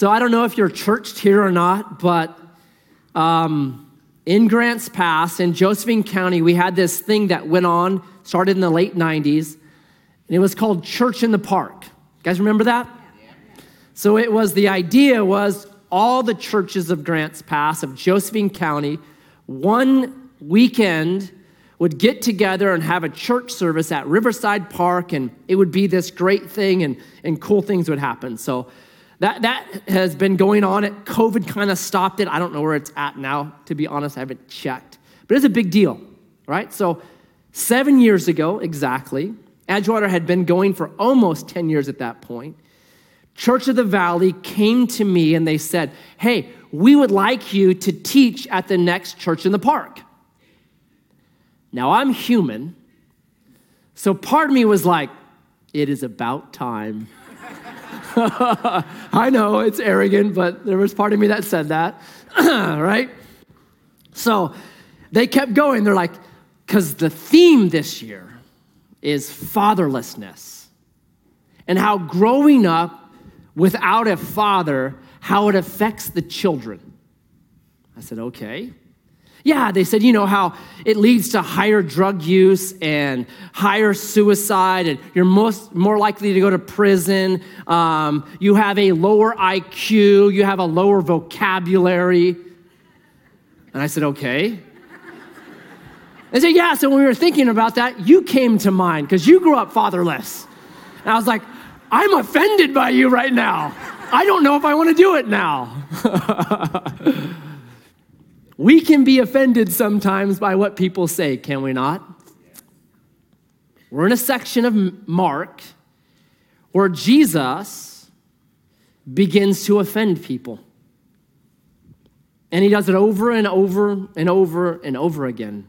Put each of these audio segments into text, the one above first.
So I don't know if you're churched here or not, but um, in Grants Pass in Josephine County, we had this thing that went on, started in the late 90s, and it was called Church in the Park. You guys remember that? So it was the idea was all the churches of Grants Pass of Josephine County, one weekend would get together and have a church service at Riverside Park, and it would be this great thing, and, and cool things would happen. So that, that has been going on. COVID kind of stopped it. I don't know where it's at now, to be honest. I haven't checked. But it's a big deal, right? So, seven years ago, exactly, Edgewater had been going for almost 10 years at that point. Church of the Valley came to me and they said, Hey, we would like you to teach at the next church in the park. Now, I'm human, so part of me was like, it is about time. I know it's arrogant, but there was part of me that said that, right? So they kept going. They're like, because the theme this year is fatherlessness and how growing up without a father, how it affects the children. I said, okay. Yeah, they said, you know, how it leads to higher drug use and higher suicide, and you're most, more likely to go to prison. Um, you have a lower IQ, you have a lower vocabulary. And I said, okay. They said, yeah, so when we were thinking about that, you came to mind because you grew up fatherless. And I was like, I'm offended by you right now. I don't know if I want to do it now. We can be offended sometimes by what people say, can we not? We're in a section of Mark where Jesus begins to offend people. And he does it over and over and over and over again.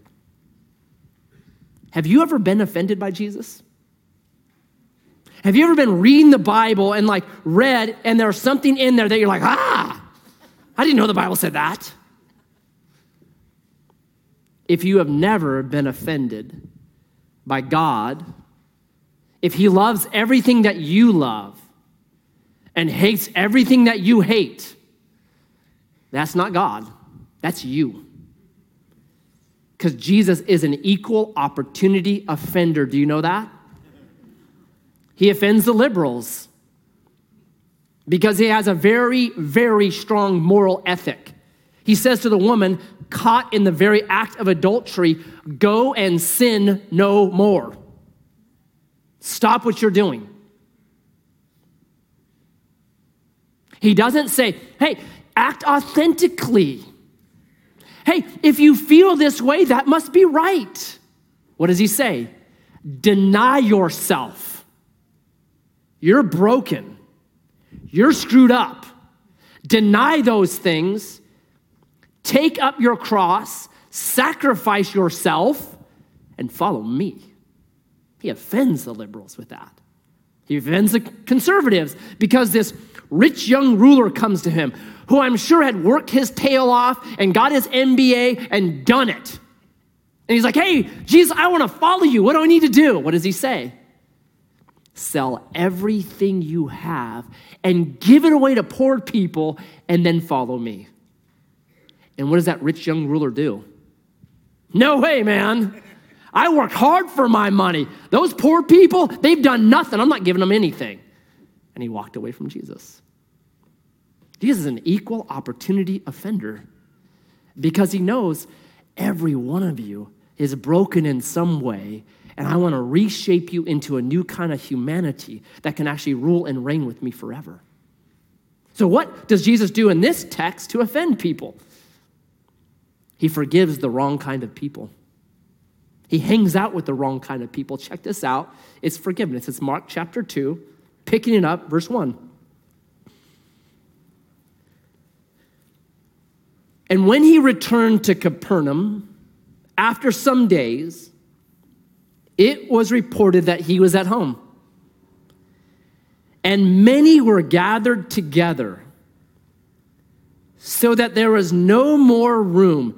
Have you ever been offended by Jesus? Have you ever been reading the Bible and like read and there's something in there that you're like, ah, I didn't know the Bible said that? If you have never been offended by God, if He loves everything that you love and hates everything that you hate, that's not God, that's you. Because Jesus is an equal opportunity offender. Do you know that? He offends the liberals because he has a very, very strong moral ethic. He says to the woman, caught in the very act of adultery, go and sin no more. Stop what you're doing. He doesn't say, hey, act authentically. Hey, if you feel this way, that must be right. What does he say? Deny yourself. You're broken. You're screwed up. Deny those things Take up your cross, sacrifice yourself, and follow me. He offends the liberals with that. He offends the conservatives because this rich young ruler comes to him who I'm sure had worked his tail off and got his MBA and done it. And he's like, hey, Jesus, I want to follow you. What do I need to do? What does he say? Sell everything you have and give it away to poor people and then follow me. And what does that rich young ruler do? No way, man. I work hard for my money. Those poor people, they've done nothing. I'm not giving them anything. And he walked away from Jesus. Jesus is an equal opportunity offender because he knows every one of you is broken in some way, and I want to reshape you into a new kind of humanity that can actually rule and reign with me forever. So, what does Jesus do in this text to offend people? He forgives the wrong kind of people. He hangs out with the wrong kind of people. Check this out. It's forgiveness. It's Mark chapter 2, picking it up, verse 1. And when he returned to Capernaum, after some days, it was reported that he was at home. And many were gathered together, so that there was no more room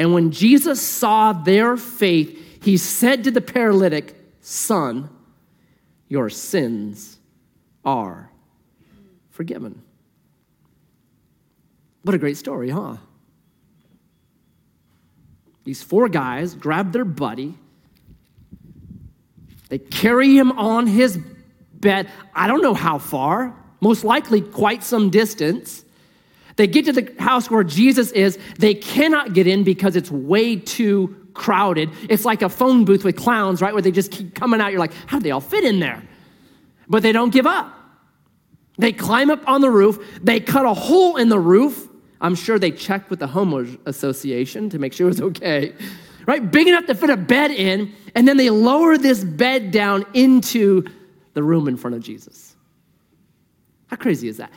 And when Jesus saw their faith, he said to the paralytic, Son, your sins are forgiven. What a great story, huh? These four guys grab their buddy, they carry him on his bed. I don't know how far, most likely quite some distance. They get to the house where Jesus is. They cannot get in because it's way too crowded. It's like a phone booth with clowns, right? Where they just keep coming out. You're like, how do they all fit in there? But they don't give up. They climb up on the roof. They cut a hole in the roof. I'm sure they checked with the homeowners association to make sure it was okay, right? Big enough to fit a bed in, and then they lower this bed down into the room in front of Jesus. How crazy is that?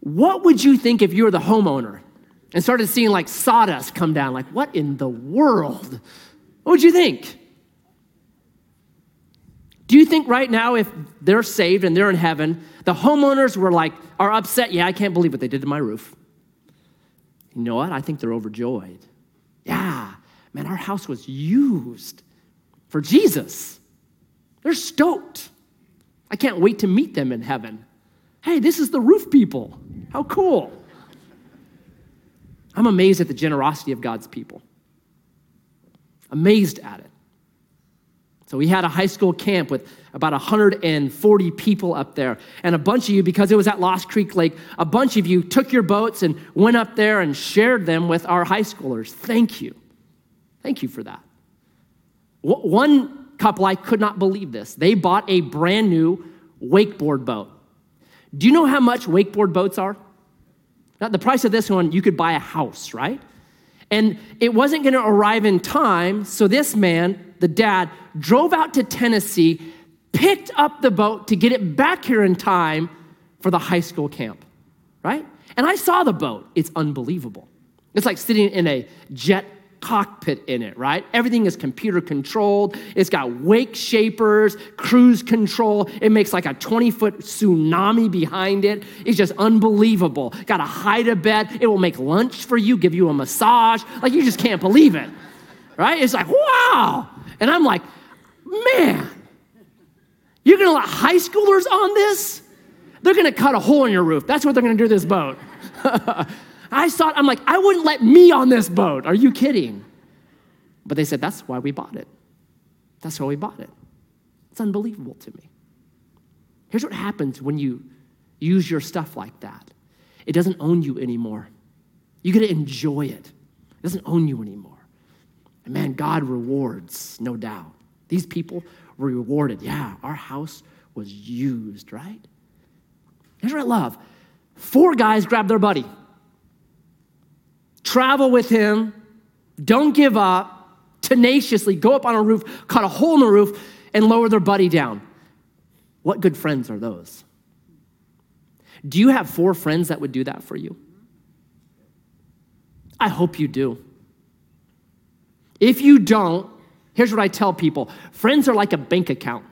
What would you think if you were the homeowner and started seeing like sawdust come down? Like, what in the world? What would you think? Do you think right now, if they're saved and they're in heaven, the homeowners were like, are upset? Yeah, I can't believe what they did to my roof. You know what? I think they're overjoyed. Yeah, man, our house was used for Jesus. They're stoked. I can't wait to meet them in heaven. Hey, this is the roof people. How cool. I'm amazed at the generosity of God's people. Amazed at it. So we had a high school camp with about 140 people up there. And a bunch of you, because it was at Lost Creek Lake, a bunch of you took your boats and went up there and shared them with our high schoolers. Thank you. Thank you for that. One couple, I could not believe this. They bought a brand new wakeboard boat. Do you know how much wakeboard boats are? Now, the price of this one, you could buy a house, right? And it wasn't going to arrive in time, so this man, the dad, drove out to Tennessee, picked up the boat to get it back here in time for the high school camp, right? And I saw the boat. It's unbelievable. It's like sitting in a jet cockpit in it, right? Everything is computer controlled. It's got wake shapers, cruise control. It makes like a 20 foot tsunami behind it. It's just unbelievable. Got a hide a bed. It will make lunch for you, give you a massage. Like you just can't believe it, right? It's like, wow. And I'm like, man, you're gonna let high schoolers on this? They're gonna cut a hole in your roof. That's what they're gonna do to this boat. I thought, I'm like, I wouldn't let me on this boat. Are you kidding? But they said, that's why we bought it. That's why we bought it. It's unbelievable to me. Here's what happens when you use your stuff like that it doesn't own you anymore. You get to enjoy it, it doesn't own you anymore. And man, God rewards, no doubt. These people were rewarded. Yeah, our house was used, right? Here's what I love four guys grabbed their buddy travel with him, don't give up, tenaciously go up on a roof, cut a hole in the roof, and lower their buddy down. What good friends are those? Do you have four friends that would do that for you? I hope you do. If you don't, here's what I tell people friends are like a bank account.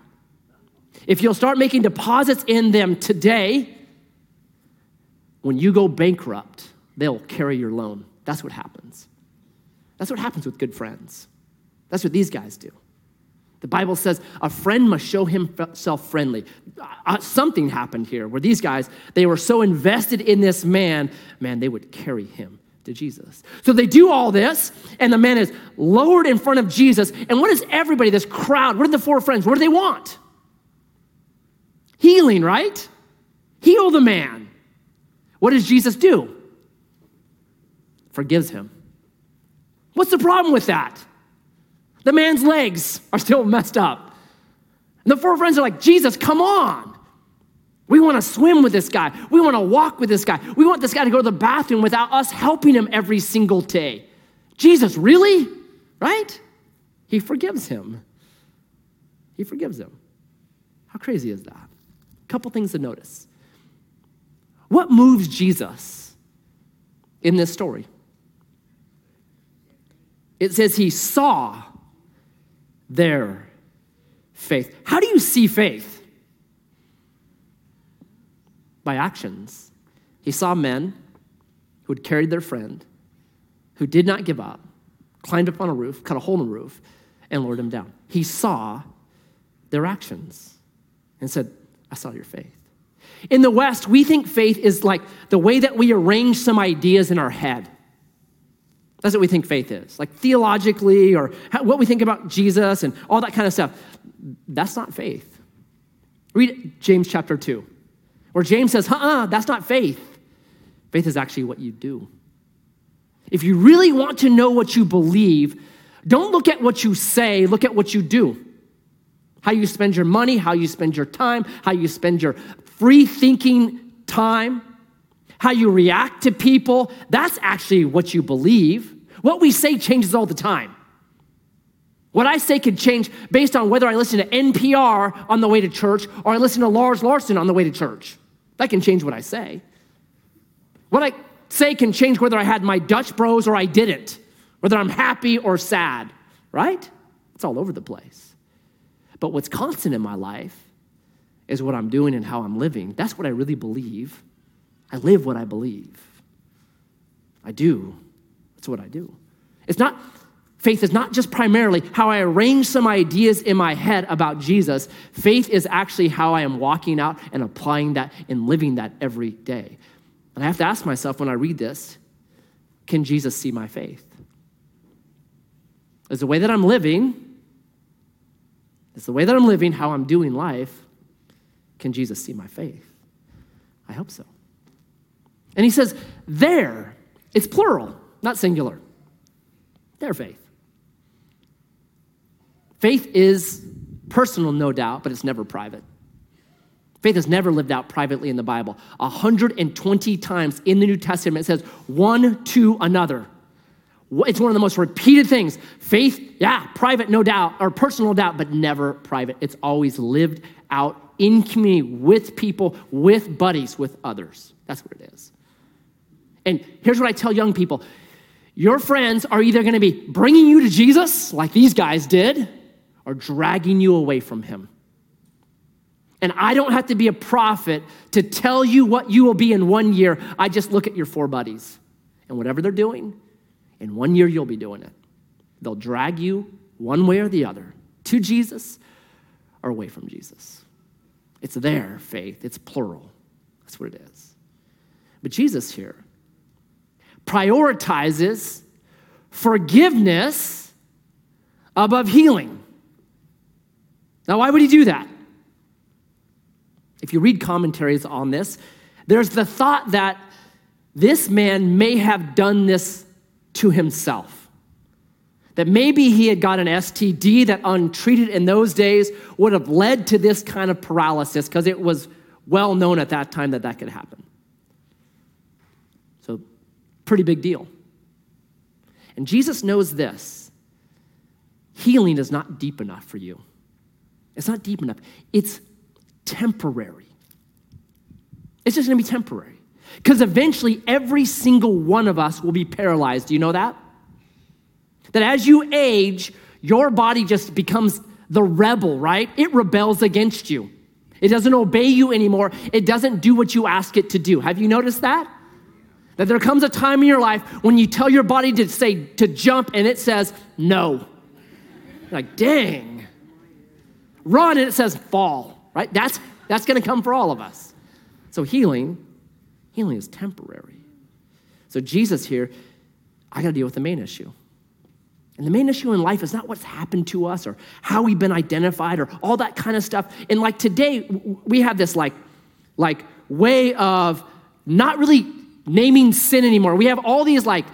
If you'll start making deposits in them today, when you go bankrupt, they'll carry your loan. That's what happens. That's what happens with good friends. That's what these guys do. The Bible says a friend must show himself friendly. Uh, something happened here where these guys, they were so invested in this man, man, they would carry him to Jesus. So they do all this, and the man is lowered in front of Jesus. And what is everybody, this crowd, what are the four friends, what do they want? Healing, right? Heal the man. What does Jesus do? Forgives him. What's the problem with that? The man's legs are still messed up. And the four friends are like, Jesus, come on. We want to swim with this guy. We want to walk with this guy. We want this guy to go to the bathroom without us helping him every single day. Jesus, really? Right? He forgives him. He forgives him. How crazy is that? A couple things to notice. What moves Jesus in this story? It says he saw their faith. How do you see faith? By actions. He saw men who had carried their friend, who did not give up, climbed up on a roof, cut a hole in the roof, and lowered him down. He saw their actions and said, I saw your faith. In the West, we think faith is like the way that we arrange some ideas in our head. That's what we think faith is, like theologically or what we think about Jesus and all that kind of stuff. That's not faith. Read James chapter 2, where James says, uh uh, that's not faith. Faith is actually what you do. If you really want to know what you believe, don't look at what you say, look at what you do. How you spend your money, how you spend your time, how you spend your free thinking time, how you react to people, that's actually what you believe. What we say changes all the time. What I say can change based on whether I listen to NPR on the way to church or I listen to Lars Larson on the way to church. That can change what I say. What I say can change whether I had my Dutch bros or I didn't, whether I'm happy or sad, right? It's all over the place. But what's constant in my life is what I'm doing and how I'm living. That's what I really believe. I live what I believe. I do. That's what I do. It's not, faith is not just primarily how I arrange some ideas in my head about Jesus. Faith is actually how I am walking out and applying that and living that every day. And I have to ask myself when I read this can Jesus see my faith? Is the way that I'm living, is the way that I'm living, how I'm doing life, can Jesus see my faith? I hope so. And he says, there, it's plural, not singular. Their faith. Faith is personal, no doubt, but it's never private. Faith is never lived out privately in the Bible. 120 times in the New Testament it says one to another. It's one of the most repeated things. Faith, yeah, private, no doubt, or personal, doubt, but never private. It's always lived out in community with people, with buddies, with others. That's what it is. And here's what I tell young people your friends are either going to be bringing you to Jesus, like these guys did, or dragging you away from him. And I don't have to be a prophet to tell you what you will be in one year. I just look at your four buddies. And whatever they're doing, in one year you'll be doing it. They'll drag you one way or the other to Jesus or away from Jesus. It's their faith, it's plural. That's what it is. But Jesus here prioritizes forgiveness above healing. Now, why would he do that? If you read commentaries on this, there's the thought that this man may have done this to himself. That maybe he had got an STD that, untreated in those days, would have led to this kind of paralysis because it was well known at that time that that could happen. Pretty big deal. And Jesus knows this healing is not deep enough for you. It's not deep enough. It's temporary. It's just gonna be temporary. Because eventually, every single one of us will be paralyzed. Do you know that? That as you age, your body just becomes the rebel, right? It rebels against you. It doesn't obey you anymore. It doesn't do what you ask it to do. Have you noticed that? That there comes a time in your life when you tell your body to say to jump and it says no. like, dang. Run and it says fall, right? That's that's to come for all of us. So healing, healing is temporary. So Jesus here, I got to deal with the main issue. And the main issue in life is not what's happened to us or how we've been identified or all that kind of stuff. And like today, we have this like, like way of not really naming sin anymore. We have all these like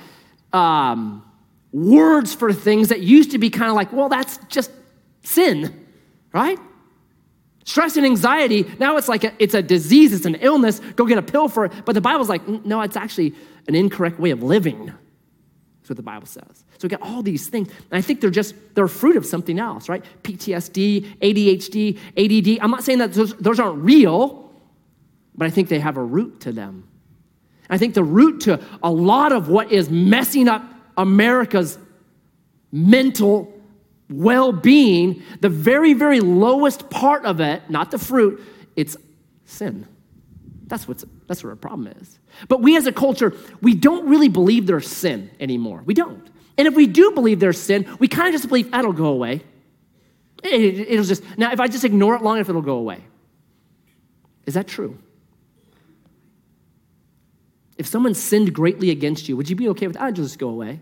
um, words for things that used to be kind of like, well, that's just sin, right? Stress and anxiety, now it's like a, it's a disease, it's an illness, go get a pill for it. But the Bible's like, no, it's actually an incorrect way of living. That's what the Bible says. So we got all these things. And I think they're just, they're fruit of something else, right? PTSD, ADHD, ADD. I'm not saying that those, those aren't real, but I think they have a root to them. I think the root to a lot of what is messing up America's mental well being, the very, very lowest part of it, not the fruit, it's sin. That's, what's, that's what our problem is. But we as a culture, we don't really believe there's sin anymore. We don't. And if we do believe there's sin, we kind of just believe ah, that'll go away. It, it'll just, now, if I just ignore it long enough, it'll go away. Is that true? If someone sinned greatly against you, would you be okay with? I'd just go away.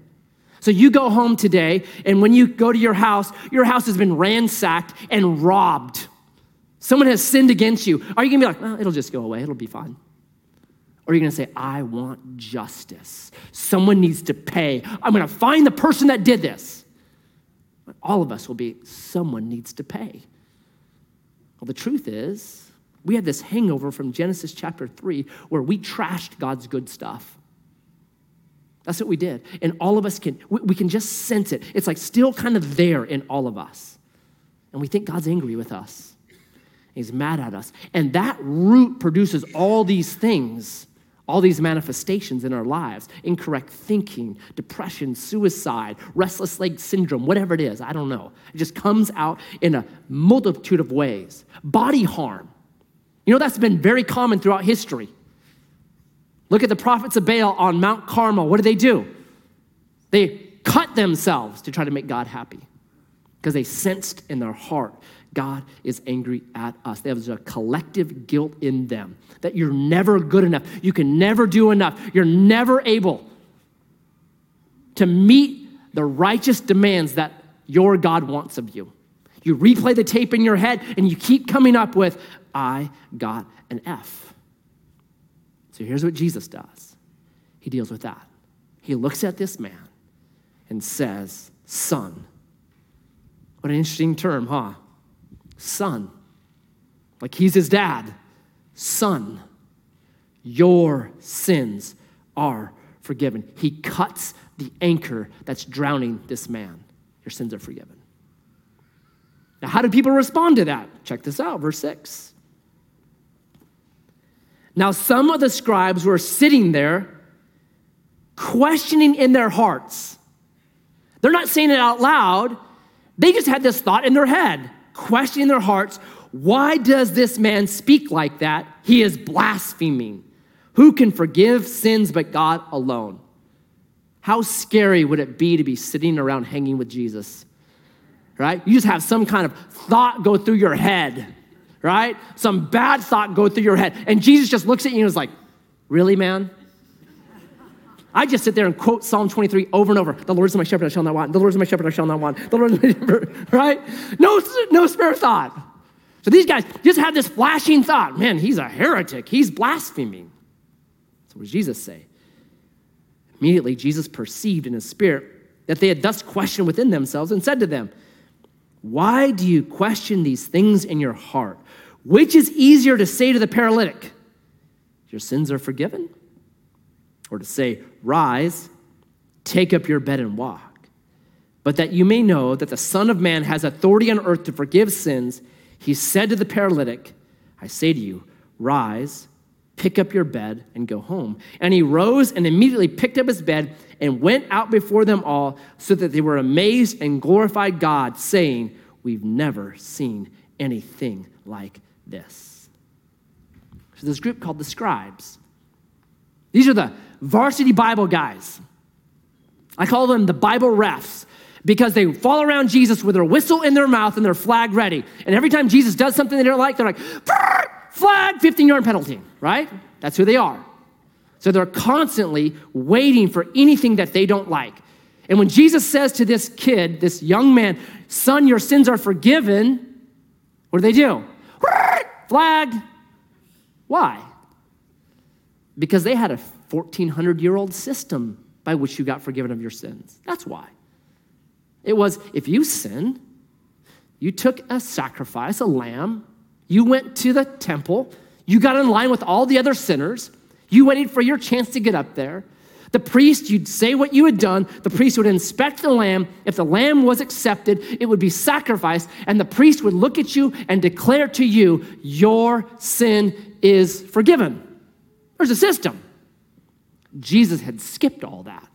So you go home today, and when you go to your house, your house has been ransacked and robbed. Someone has sinned against you. Are you gonna be like, well, it'll just go away, it'll be fine? Or are you gonna say, I want justice? Someone needs to pay. I'm gonna find the person that did this. All of us will be, someone needs to pay. Well, the truth is, we had this hangover from Genesis chapter 3 where we trashed God's good stuff. That's what we did. And all of us can, we, can just sense it. It's like still kind of there in all of us. And we think God's angry with us. He's mad at us. And that root produces all these things, all these manifestations in our lives incorrect thinking, depression, suicide, restless leg syndrome, whatever it is. I don't know. It just comes out in a multitude of ways. Body harm. You know, that's been very common throughout history. Look at the prophets of Baal on Mount Carmel. What do they do? They cut themselves to try to make God happy because they sensed in their heart God is angry at us. There was a collective guilt in them that you're never good enough. You can never do enough. You're never able to meet the righteous demands that your God wants of you. You replay the tape in your head and you keep coming up with, I got an F. So here's what Jesus does He deals with that. He looks at this man and says, Son. What an interesting term, huh? Son. Like he's his dad. Son, your sins are forgiven. He cuts the anchor that's drowning this man. Your sins are forgiven. Now, how do people respond to that? Check this out, verse 6. Now, some of the scribes were sitting there questioning in their hearts. They're not saying it out loud, they just had this thought in their head, questioning their hearts. Why does this man speak like that? He is blaspheming. Who can forgive sins but God alone? How scary would it be to be sitting around hanging with Jesus? Right? You just have some kind of thought go through your head right? Some bad thought go through your head. And Jesus just looks at you and is like, Really, man? I just sit there and quote Psalm 23 over and over. The Lord is my shepherd, I shall not want. The Lord is my shepherd, I shall not want. The Lord is my shepherd, right? No, no spare thought. So these guys just have this flashing thought man, he's a heretic. He's blaspheming. So what does Jesus say? Immediately, Jesus perceived in his spirit that they had thus questioned within themselves and said to them, Why do you question these things in your heart? Which is easier to say to the paralytic, Your sins are forgiven? Or to say, Rise, take up your bed and walk? But that you may know that the Son of Man has authority on earth to forgive sins, he said to the paralytic, I say to you, Rise, pick up your bed, and go home. And he rose and immediately picked up his bed and went out before them all, so that they were amazed and glorified God, saying, We've never seen anything like this. So this group called the scribes. These are the varsity Bible guys. I call them the Bible refs because they fall around Jesus with their whistle in their mouth and their flag ready. And every time Jesus does something they don't like, they're like, flag, 15 yard penalty, right? That's who they are. So they're constantly waiting for anything that they don't like. And when Jesus says to this kid, this young man, son, your sins are forgiven, what do they do? Flag. Why? Because they had a 1400 year old system by which you got forgiven of your sins. That's why. It was if you sin, you took a sacrifice, a lamb, you went to the temple, you got in line with all the other sinners, you waited for your chance to get up there, the priest, you'd say what you had done. The priest would inspect the lamb. If the lamb was accepted, it would be sacrificed, and the priest would look at you and declare to you, Your sin is forgiven. There's a system. Jesus had skipped all that.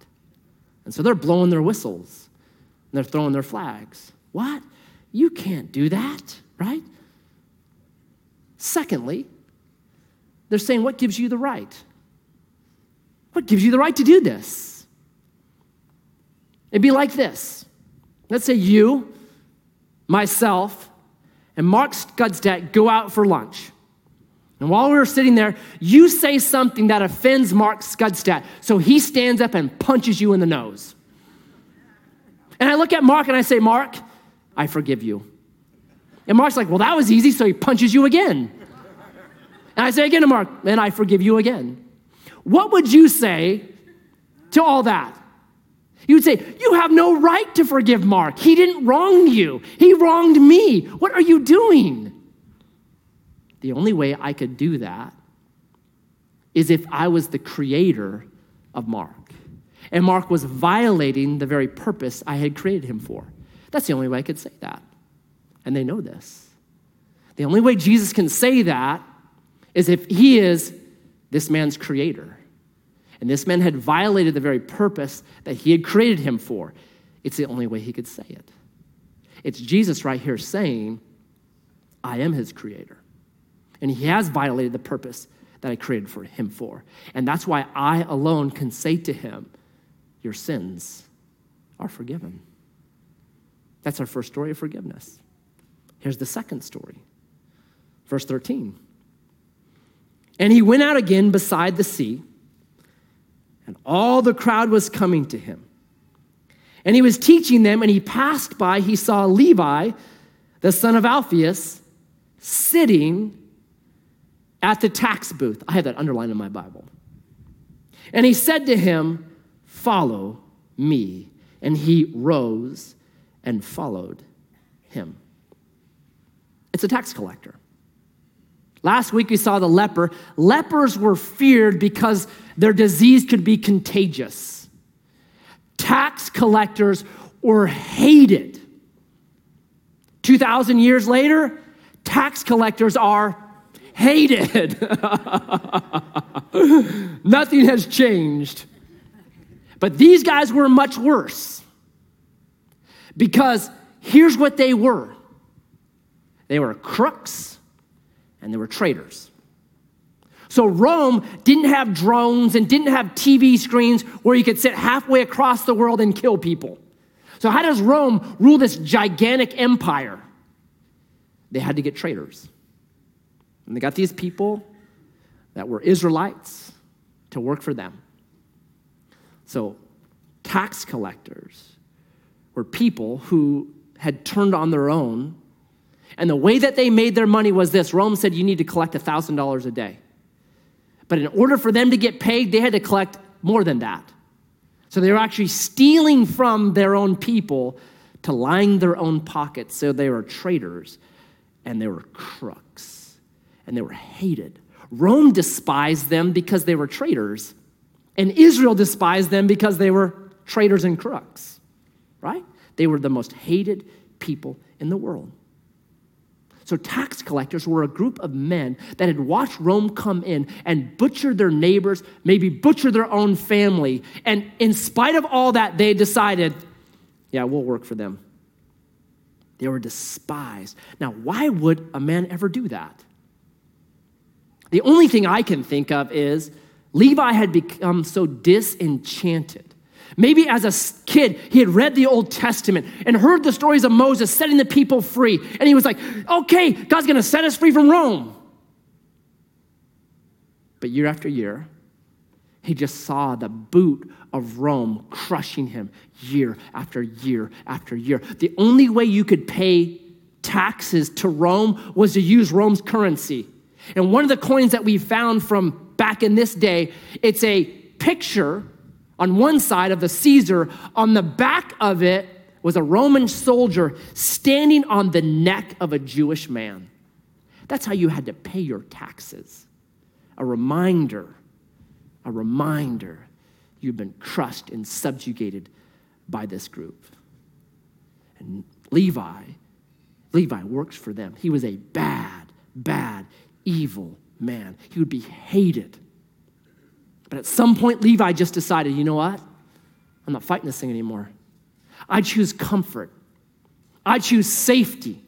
And so they're blowing their whistles. And they're throwing their flags. What? You can't do that, right? Secondly, they're saying, What gives you the right? What gives you the right to do this? It'd be like this. Let's say you, myself, and Mark Scudstack go out for lunch. And while we were sitting there, you say something that offends Mark Scudstack. So he stands up and punches you in the nose. And I look at Mark and I say, Mark, I forgive you. And Mark's like, Well, that was easy. So he punches you again. And I say again to Mark, And I forgive you again. What would you say to all that? You would say, You have no right to forgive Mark. He didn't wrong you, he wronged me. What are you doing? The only way I could do that is if I was the creator of Mark. And Mark was violating the very purpose I had created him for. That's the only way I could say that. And they know this. The only way Jesus can say that is if he is this man's creator. And this man had violated the very purpose that he had created him for. It's the only way he could say it. It's Jesus right here saying, I am his creator. And he has violated the purpose that I created for him for. And that's why I alone can say to him, Your sins are forgiven. That's our first story of forgiveness. Here's the second story. Verse 13. And he went out again beside the sea, and all the crowd was coming to him. And he was teaching them, and he passed by, he saw Levi, the son of Alphaeus, sitting at the tax booth. I have that underlined in my Bible. And he said to him, Follow me. And he rose and followed him. It's a tax collector. Last week we saw the leper. Lepers were feared because their disease could be contagious. Tax collectors were hated. 2,000 years later, tax collectors are hated. Nothing has changed. But these guys were much worse because here's what they were they were crooks and they were traitors. So Rome didn't have drones and didn't have TV screens where you could sit halfway across the world and kill people. So, how does Rome rule this gigantic empire? They had to get traitors. And they got these people that were Israelites to work for them. So, tax collectors were people who had turned on their own and the way that they made their money was this Rome said you need to collect $1,000 a day. But in order for them to get paid, they had to collect more than that. So they were actually stealing from their own people to line their own pockets. So they were traitors and they were crooks and they were hated. Rome despised them because they were traitors, and Israel despised them because they were traitors and crooks, right? They were the most hated people in the world. So, tax collectors were a group of men that had watched Rome come in and butcher their neighbors, maybe butcher their own family. And in spite of all that, they decided, yeah, we'll work for them. They were despised. Now, why would a man ever do that? The only thing I can think of is Levi had become so disenchanted Maybe as a kid, he had read the Old Testament and heard the stories of Moses setting the people free. And he was like, okay, God's going to set us free from Rome. But year after year, he just saw the boot of Rome crushing him year after year after year. The only way you could pay taxes to Rome was to use Rome's currency. And one of the coins that we found from back in this day, it's a picture on one side of the Caesar, on the back of it was a Roman soldier standing on the neck of a Jewish man. That's how you had to pay your taxes. A reminder, a reminder you've been crushed and subjugated by this group. And Levi, Levi works for them. He was a bad, bad, evil man. He would be hated but at some point, Levi just decided, you know what? I'm not fighting this thing anymore. I choose comfort. I choose safety.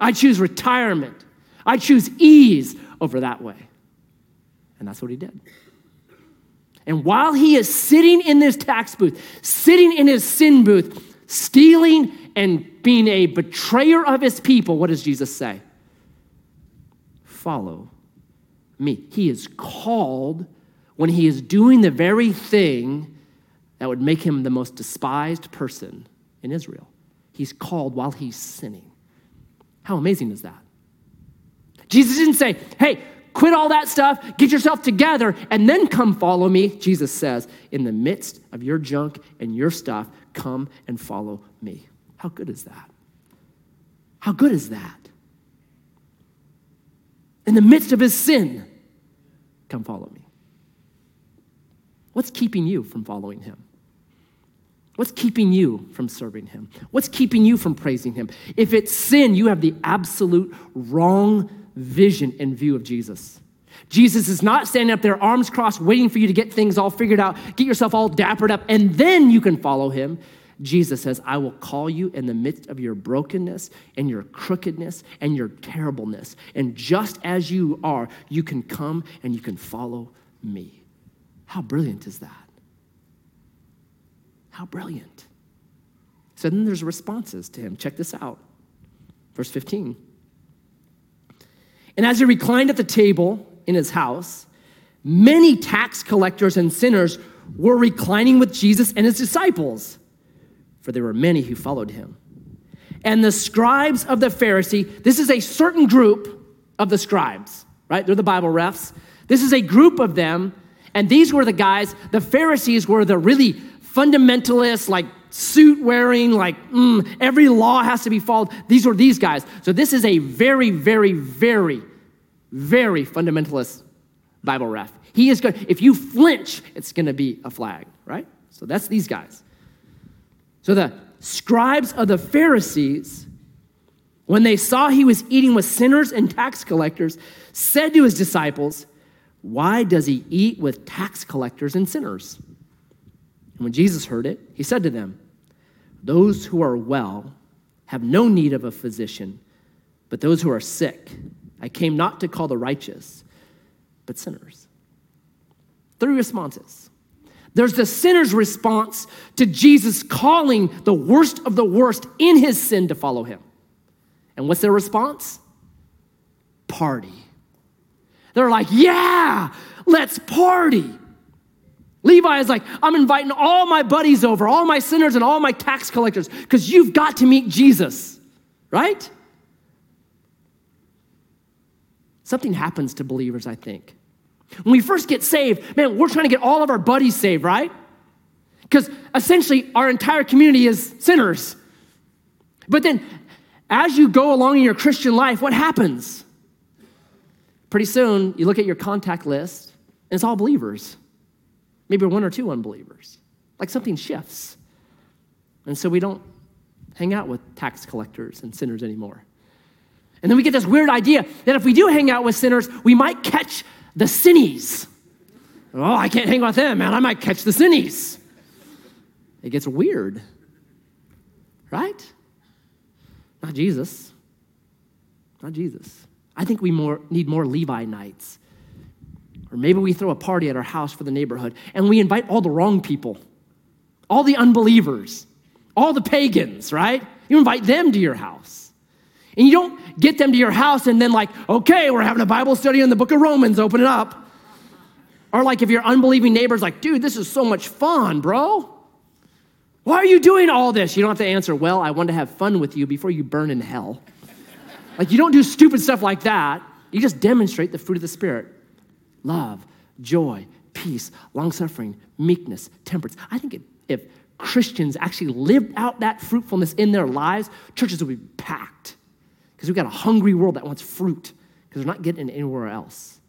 I choose retirement. I choose ease over that way. And that's what he did. And while he is sitting in this tax booth, sitting in his sin booth, stealing and being a betrayer of his people, what does Jesus say? Follow me. He is called when he is doing the very thing that would make him the most despised person in Israel. He's called while he's sinning. How amazing is that? Jesus didn't say, hey, quit all that stuff, get yourself together, and then come follow me. Jesus says, in the midst of your junk and your stuff, come and follow me. How good is that? How good is that? In the midst of his sin, come follow me. What's keeping you from following him? What's keeping you from serving him? What's keeping you from praising him? If it's sin, you have the absolute wrong vision and view of Jesus. Jesus is not standing up there, arms crossed, waiting for you to get things all figured out, get yourself all dappered up, and then you can follow him. Jesus says, I will call you in the midst of your brokenness and your crookedness and your terribleness. And just as you are, you can come and you can follow me. How brilliant is that? How brilliant. So then there's responses to him. Check this out. Verse 15. And as he reclined at the table in his house, many tax collectors and sinners were reclining with Jesus and his disciples, for there were many who followed him. And the scribes of the Pharisee, this is a certain group of the scribes, right? They're the Bible refs. This is a group of them, and these were the guys, the Pharisees were the really fundamentalists, like suit wearing, like mm, every law has to be followed. These were these guys. So this is a very, very, very, very fundamentalist Bible ref. He is good. If you flinch, it's going to be a flag, right? So that's these guys. So the scribes of the Pharisees, when they saw he was eating with sinners and tax collectors, said to his disciples, Why does he eat with tax collectors and sinners? And when Jesus heard it, he said to them, Those who are well have no need of a physician, but those who are sick. I came not to call the righteous, but sinners. Three responses. There's the sinner's response to Jesus calling the worst of the worst in his sin to follow him. And what's their response? Party. They're like, yeah, let's party. Levi is like, I'm inviting all my buddies over, all my sinners and all my tax collectors, because you've got to meet Jesus, right? Something happens to believers, I think. When we first get saved, man, we're trying to get all of our buddies saved, right? Because essentially our entire community is sinners. But then as you go along in your Christian life, what happens? Pretty soon, you look at your contact list, and it's all believers maybe one or two unbelievers. Like something shifts. And so we don't hang out with tax collectors and sinners anymore. And then we get this weird idea that if we do hang out with sinners, we might catch the sinnies. Oh, I can't hang out with them, man. I might catch the sinnies. It gets weird, right? Not Jesus. Not Jesus. I think we more, need more Levi nights or maybe we throw a party at our house for the neighborhood and we invite all the wrong people, all the unbelievers, all the pagans, right? You invite them to your house. And you don't get them to your house and then, like, okay, we're having a Bible study in the book of Romans, open it up. Or, like, if your unbelieving neighbor's like, dude, this is so much fun, bro. Why are you doing all this? You don't have to answer, well, I want to have fun with you before you burn in hell. Like, you don't do stupid stuff like that. You just demonstrate the fruit of the Spirit love, joy, peace, long suffering, meekness, temperance. I think if, Christians actually lived out that fruitfulness in their lives, churches would be packed. Because we've got a hungry world that wants fruit because they're not getting it anywhere else.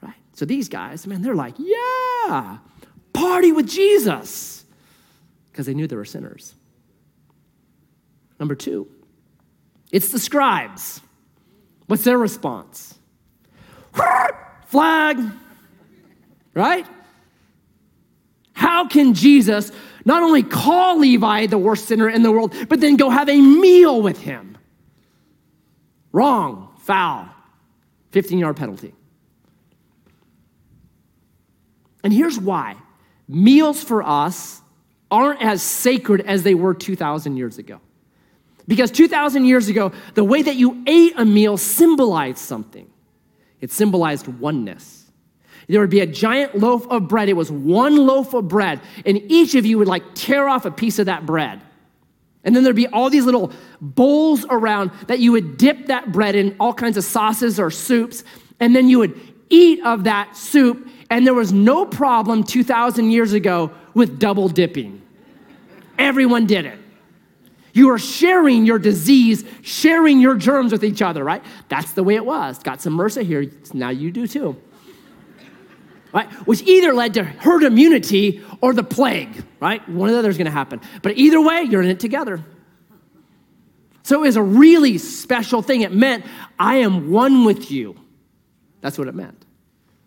Right? So these guys, man, they're like, yeah, party with Jesus. Because they knew they were sinners. Number two, it's the scribes. What's their response? Flag, right? How can Jesus Not only call Levi the worst sinner in the world, but then go have a meal with him. Wrong, foul, 15 yard penalty. And here's why meals for us aren't as sacred as they were 2,000 years ago. Because 2,000 years ago, the way that you ate a meal symbolized something, it symbolized oneness. There would be a giant loaf of bread. It was one loaf of bread, and each of you would like tear off a piece of that bread. And then there'd be all these little bowls around that you would dip that bread in all kinds of sauces or soups, and then you would eat of that soup. And there was no problem 2,000 years ago with double dipping. Everyone did it. You are sharing your disease, sharing your germs with each other, right? That's the way it was. Got some MRSA here, now you do too. Right? Which either led to herd immunity or the plague, right? One or the other is gonna happen. But either way, you're in it together. So it was a really special thing. It meant, I am one with you. That's what it meant.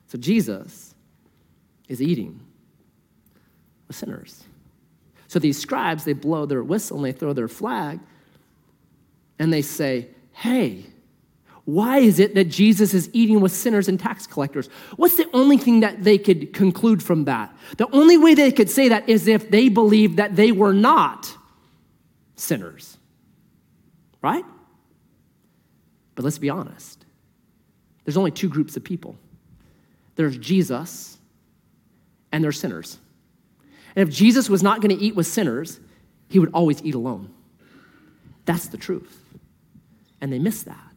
So Jesus is eating with sinners. So these scribes, they blow their whistle and they throw their flag and they say, Hey, why is it that Jesus is eating with sinners and tax collectors? What's the only thing that they could conclude from that? The only way they could say that is if they believed that they were not sinners, right? But let's be honest there's only two groups of people there's Jesus and there's sinners. And if Jesus was not going to eat with sinners, he would always eat alone. That's the truth. And they miss that.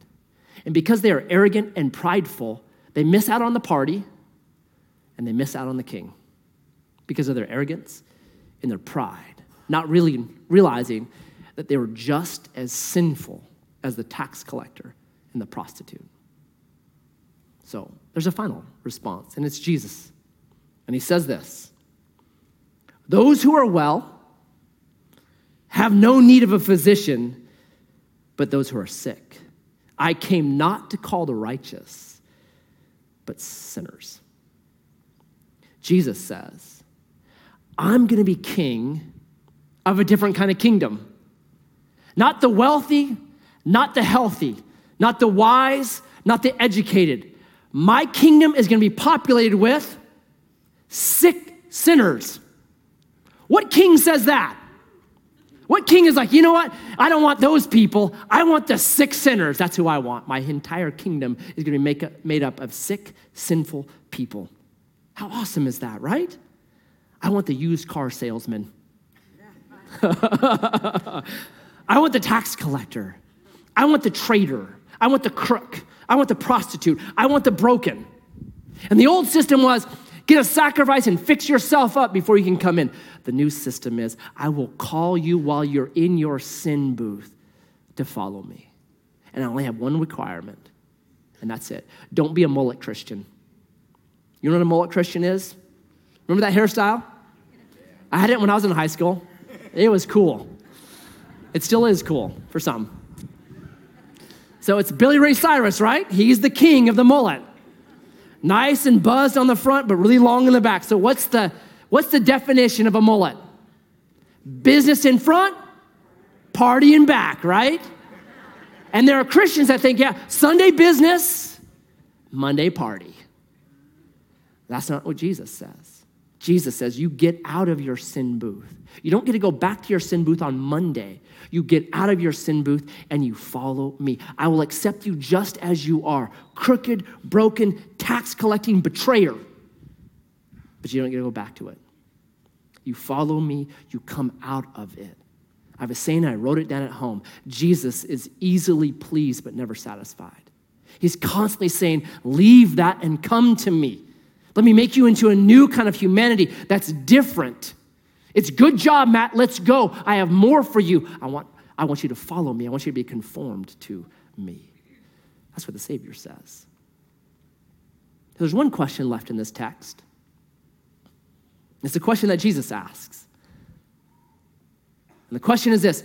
And because they are arrogant and prideful, they miss out on the party and they miss out on the king because of their arrogance and their pride, not really realizing that they were just as sinful as the tax collector and the prostitute. So there's a final response, and it's Jesus. And he says this those who are well have no need of a physician, but those who are sick. I came not to call the righteous, but sinners. Jesus says, I'm going to be king of a different kind of kingdom. Not the wealthy, not the healthy, not the wise, not the educated. My kingdom is going to be populated with sick sinners. What king says that? What king is like, you know what? I don't want those people. I want the sick sinners. That's who I want. My entire kingdom is going to be up, made up of sick, sinful people. How awesome is that, right? I want the used car salesman. I want the tax collector. I want the traitor. I want the crook. I want the prostitute. I want the broken. And the old system was Get a sacrifice and fix yourself up before you can come in. The new system is I will call you while you're in your sin booth to follow me. And I only have one requirement, and that's it. Don't be a mullet Christian. You know what a mullet Christian is? Remember that hairstyle? I had it when I was in high school. It was cool. It still is cool for some. So it's Billy Ray Cyrus, right? He's the king of the mullet nice and buzzed on the front, but really long in the back. So, what's the, what's the definition of a mullet? Business in front, party in back, right? And there are Christians that think, yeah, Sunday business, Monday party. That's not what Jesus says. Jesus says, you get out of your sin booth. You don't get to go back to your sin booth on Monday. You get out of your sin booth and you follow me. I will accept you just as you are crooked, broken, tax collecting betrayer. But you don't get to go back to it. You follow me, you come out of it. I have a saying, I wrote it down at home Jesus is easily pleased but never satisfied. He's constantly saying, Leave that and come to me. Let me make you into a new kind of humanity that's different. It's good job, Matt. Let's go. I have more for you. I want, I want you to follow me. I want you to be conformed to me. That's what the Savior says. There's one question left in this text. It's the question that Jesus asks. And the question is this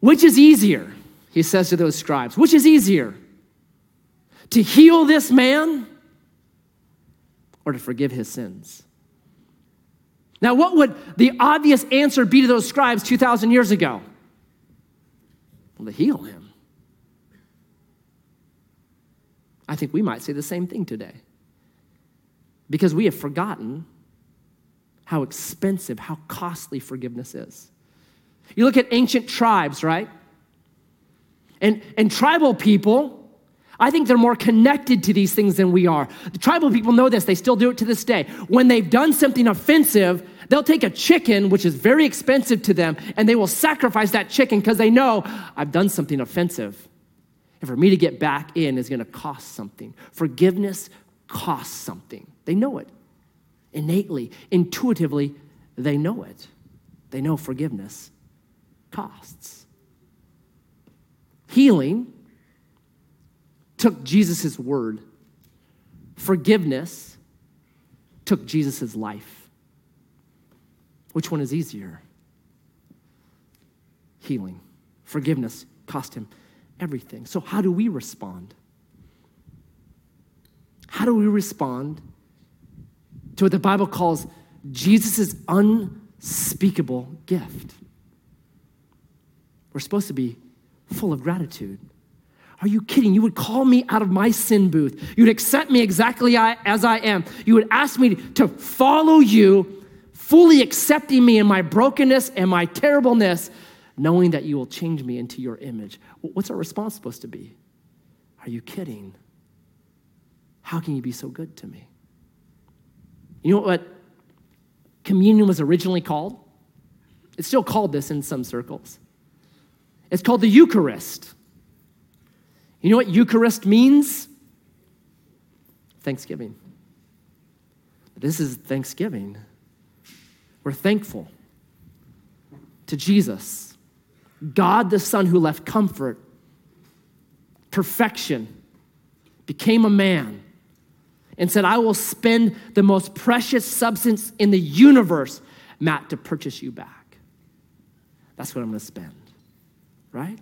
Which is easier? He says to those scribes, Which is easier? To heal this man or to forgive his sins? Now, what would the obvious answer be to those scribes 2,000 years ago? Well, to heal him. I think we might say the same thing today because we have forgotten how expensive, how costly forgiveness is. You look at ancient tribes, right? And, and tribal people, I think they're more connected to these things than we are. The tribal people know this, they still do it to this day. When they've done something offensive, they'll take a chicken, which is very expensive to them, and they will sacrifice that chicken because they know I've done something offensive. And for me to get back in is going to cost something. Forgiveness costs something. They know it. Innately, intuitively, they know it. They know forgiveness costs. Healing took Jesus' word, forgiveness took Jesus' life. Which one is easier? Healing. Forgiveness cost him everything. So, how do we respond? How do we respond to what the Bible calls Jesus' unspeakable gift? We're supposed to be full of gratitude. Are you kidding? You would call me out of my sin booth. You would accept me exactly as I am. You would ask me to follow you, fully accepting me in my brokenness and my terribleness, knowing that you will change me into your image. What's our response supposed to be? Are you kidding? How can you be so good to me? You know what communion was originally called? It's still called this in some circles. It's called the Eucharist. You know what Eucharist means? Thanksgiving. This is Thanksgiving. We're thankful to Jesus, God the Son who left comfort, perfection, became a man, and said, I will spend the most precious substance in the universe, Matt, to purchase you back. That's what I'm going to spend, right?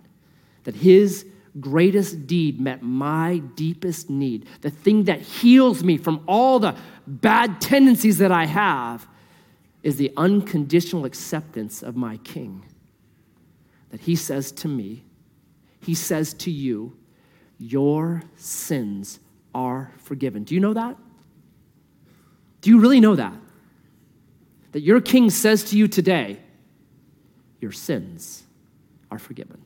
That his greatest deed met my deepest need, the thing that heals me from all the bad tendencies that I have, is the unconditional acceptance of my King. That he says to me, he says to you, Your sins are forgiven. Do you know that? Do you really know that? That your King says to you today, Your sins are forgiven.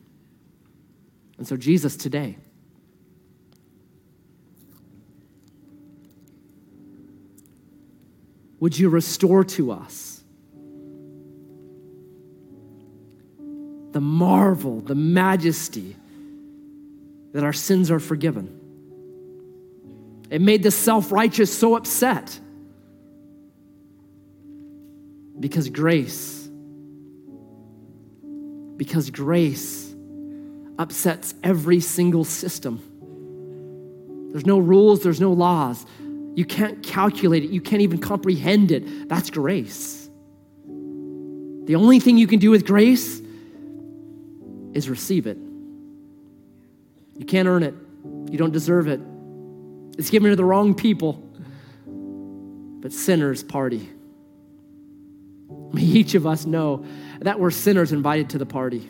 And so, Jesus, today, would you restore to us the marvel, the majesty that our sins are forgiven? It made the self righteous so upset because grace, because grace upsets every single system. There's no rules, there's no laws. You can't calculate it, you can't even comprehend it. That's grace. The only thing you can do with grace is receive it. You can't earn it, you don't deserve it. It's given to the wrong people. But sinners party. May each of us know that we're sinners invited to the party.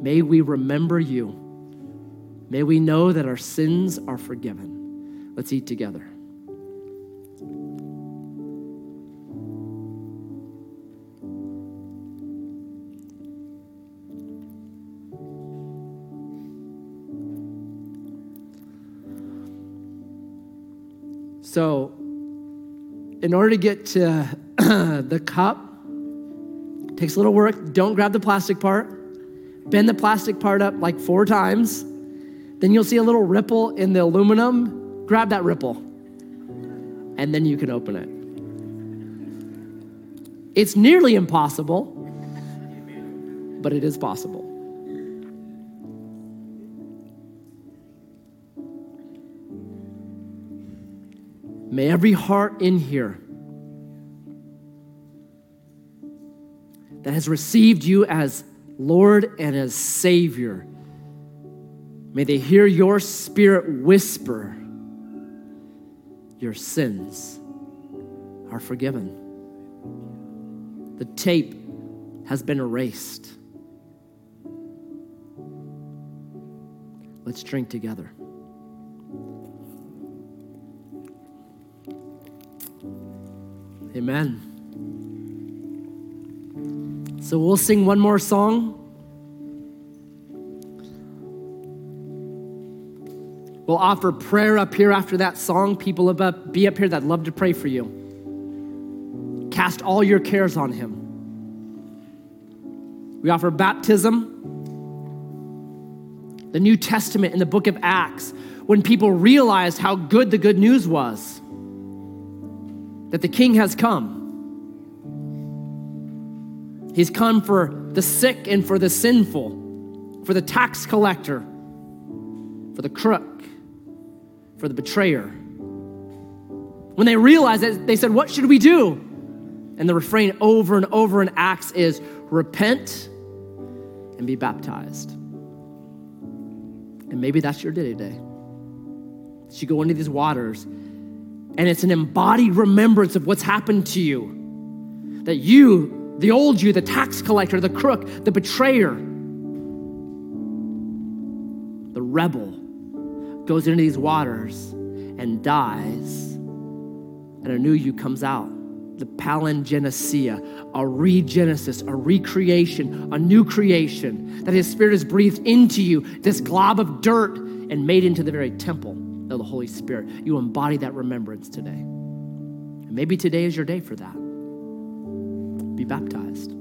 May we remember you. May we know that our sins are forgiven. Let's eat together. So, in order to get to the cup, takes a little work. Don't grab the plastic part. Bend the plastic part up like four times. Then you'll see a little ripple in the aluminum. Grab that ripple. And then you can open it. It's nearly impossible, but it is possible. May every heart in here that has received you as Lord and as Savior. May they hear your spirit whisper, your sins are forgiven. The tape has been erased. Let's drink together. Amen. So we'll sing one more song. We'll offer prayer up here after that song. People be up here that love to pray for you. Cast all your cares on Him. We offer baptism. The New Testament in the book of Acts, when people realized how good the good news was that the King has come. He's come for the sick and for the sinful, for the tax collector, for the crook, for the betrayer. When they realized that, they said, What should we do? And the refrain over and over in Acts is repent and be baptized. And maybe that's your day today. You go into these waters, and it's an embodied remembrance of what's happened to you. That you, the old you, the tax collector, the crook, the betrayer, the rebel, goes into these waters and dies, and a new you comes out. The palingenesia, a regenesis, a recreation, a new creation, that His Spirit has breathed into you, this glob of dirt, and made into the very temple of the Holy Spirit. You embody that remembrance today. And maybe today is your day for that. Be baptized.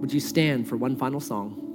Would you stand for one final song?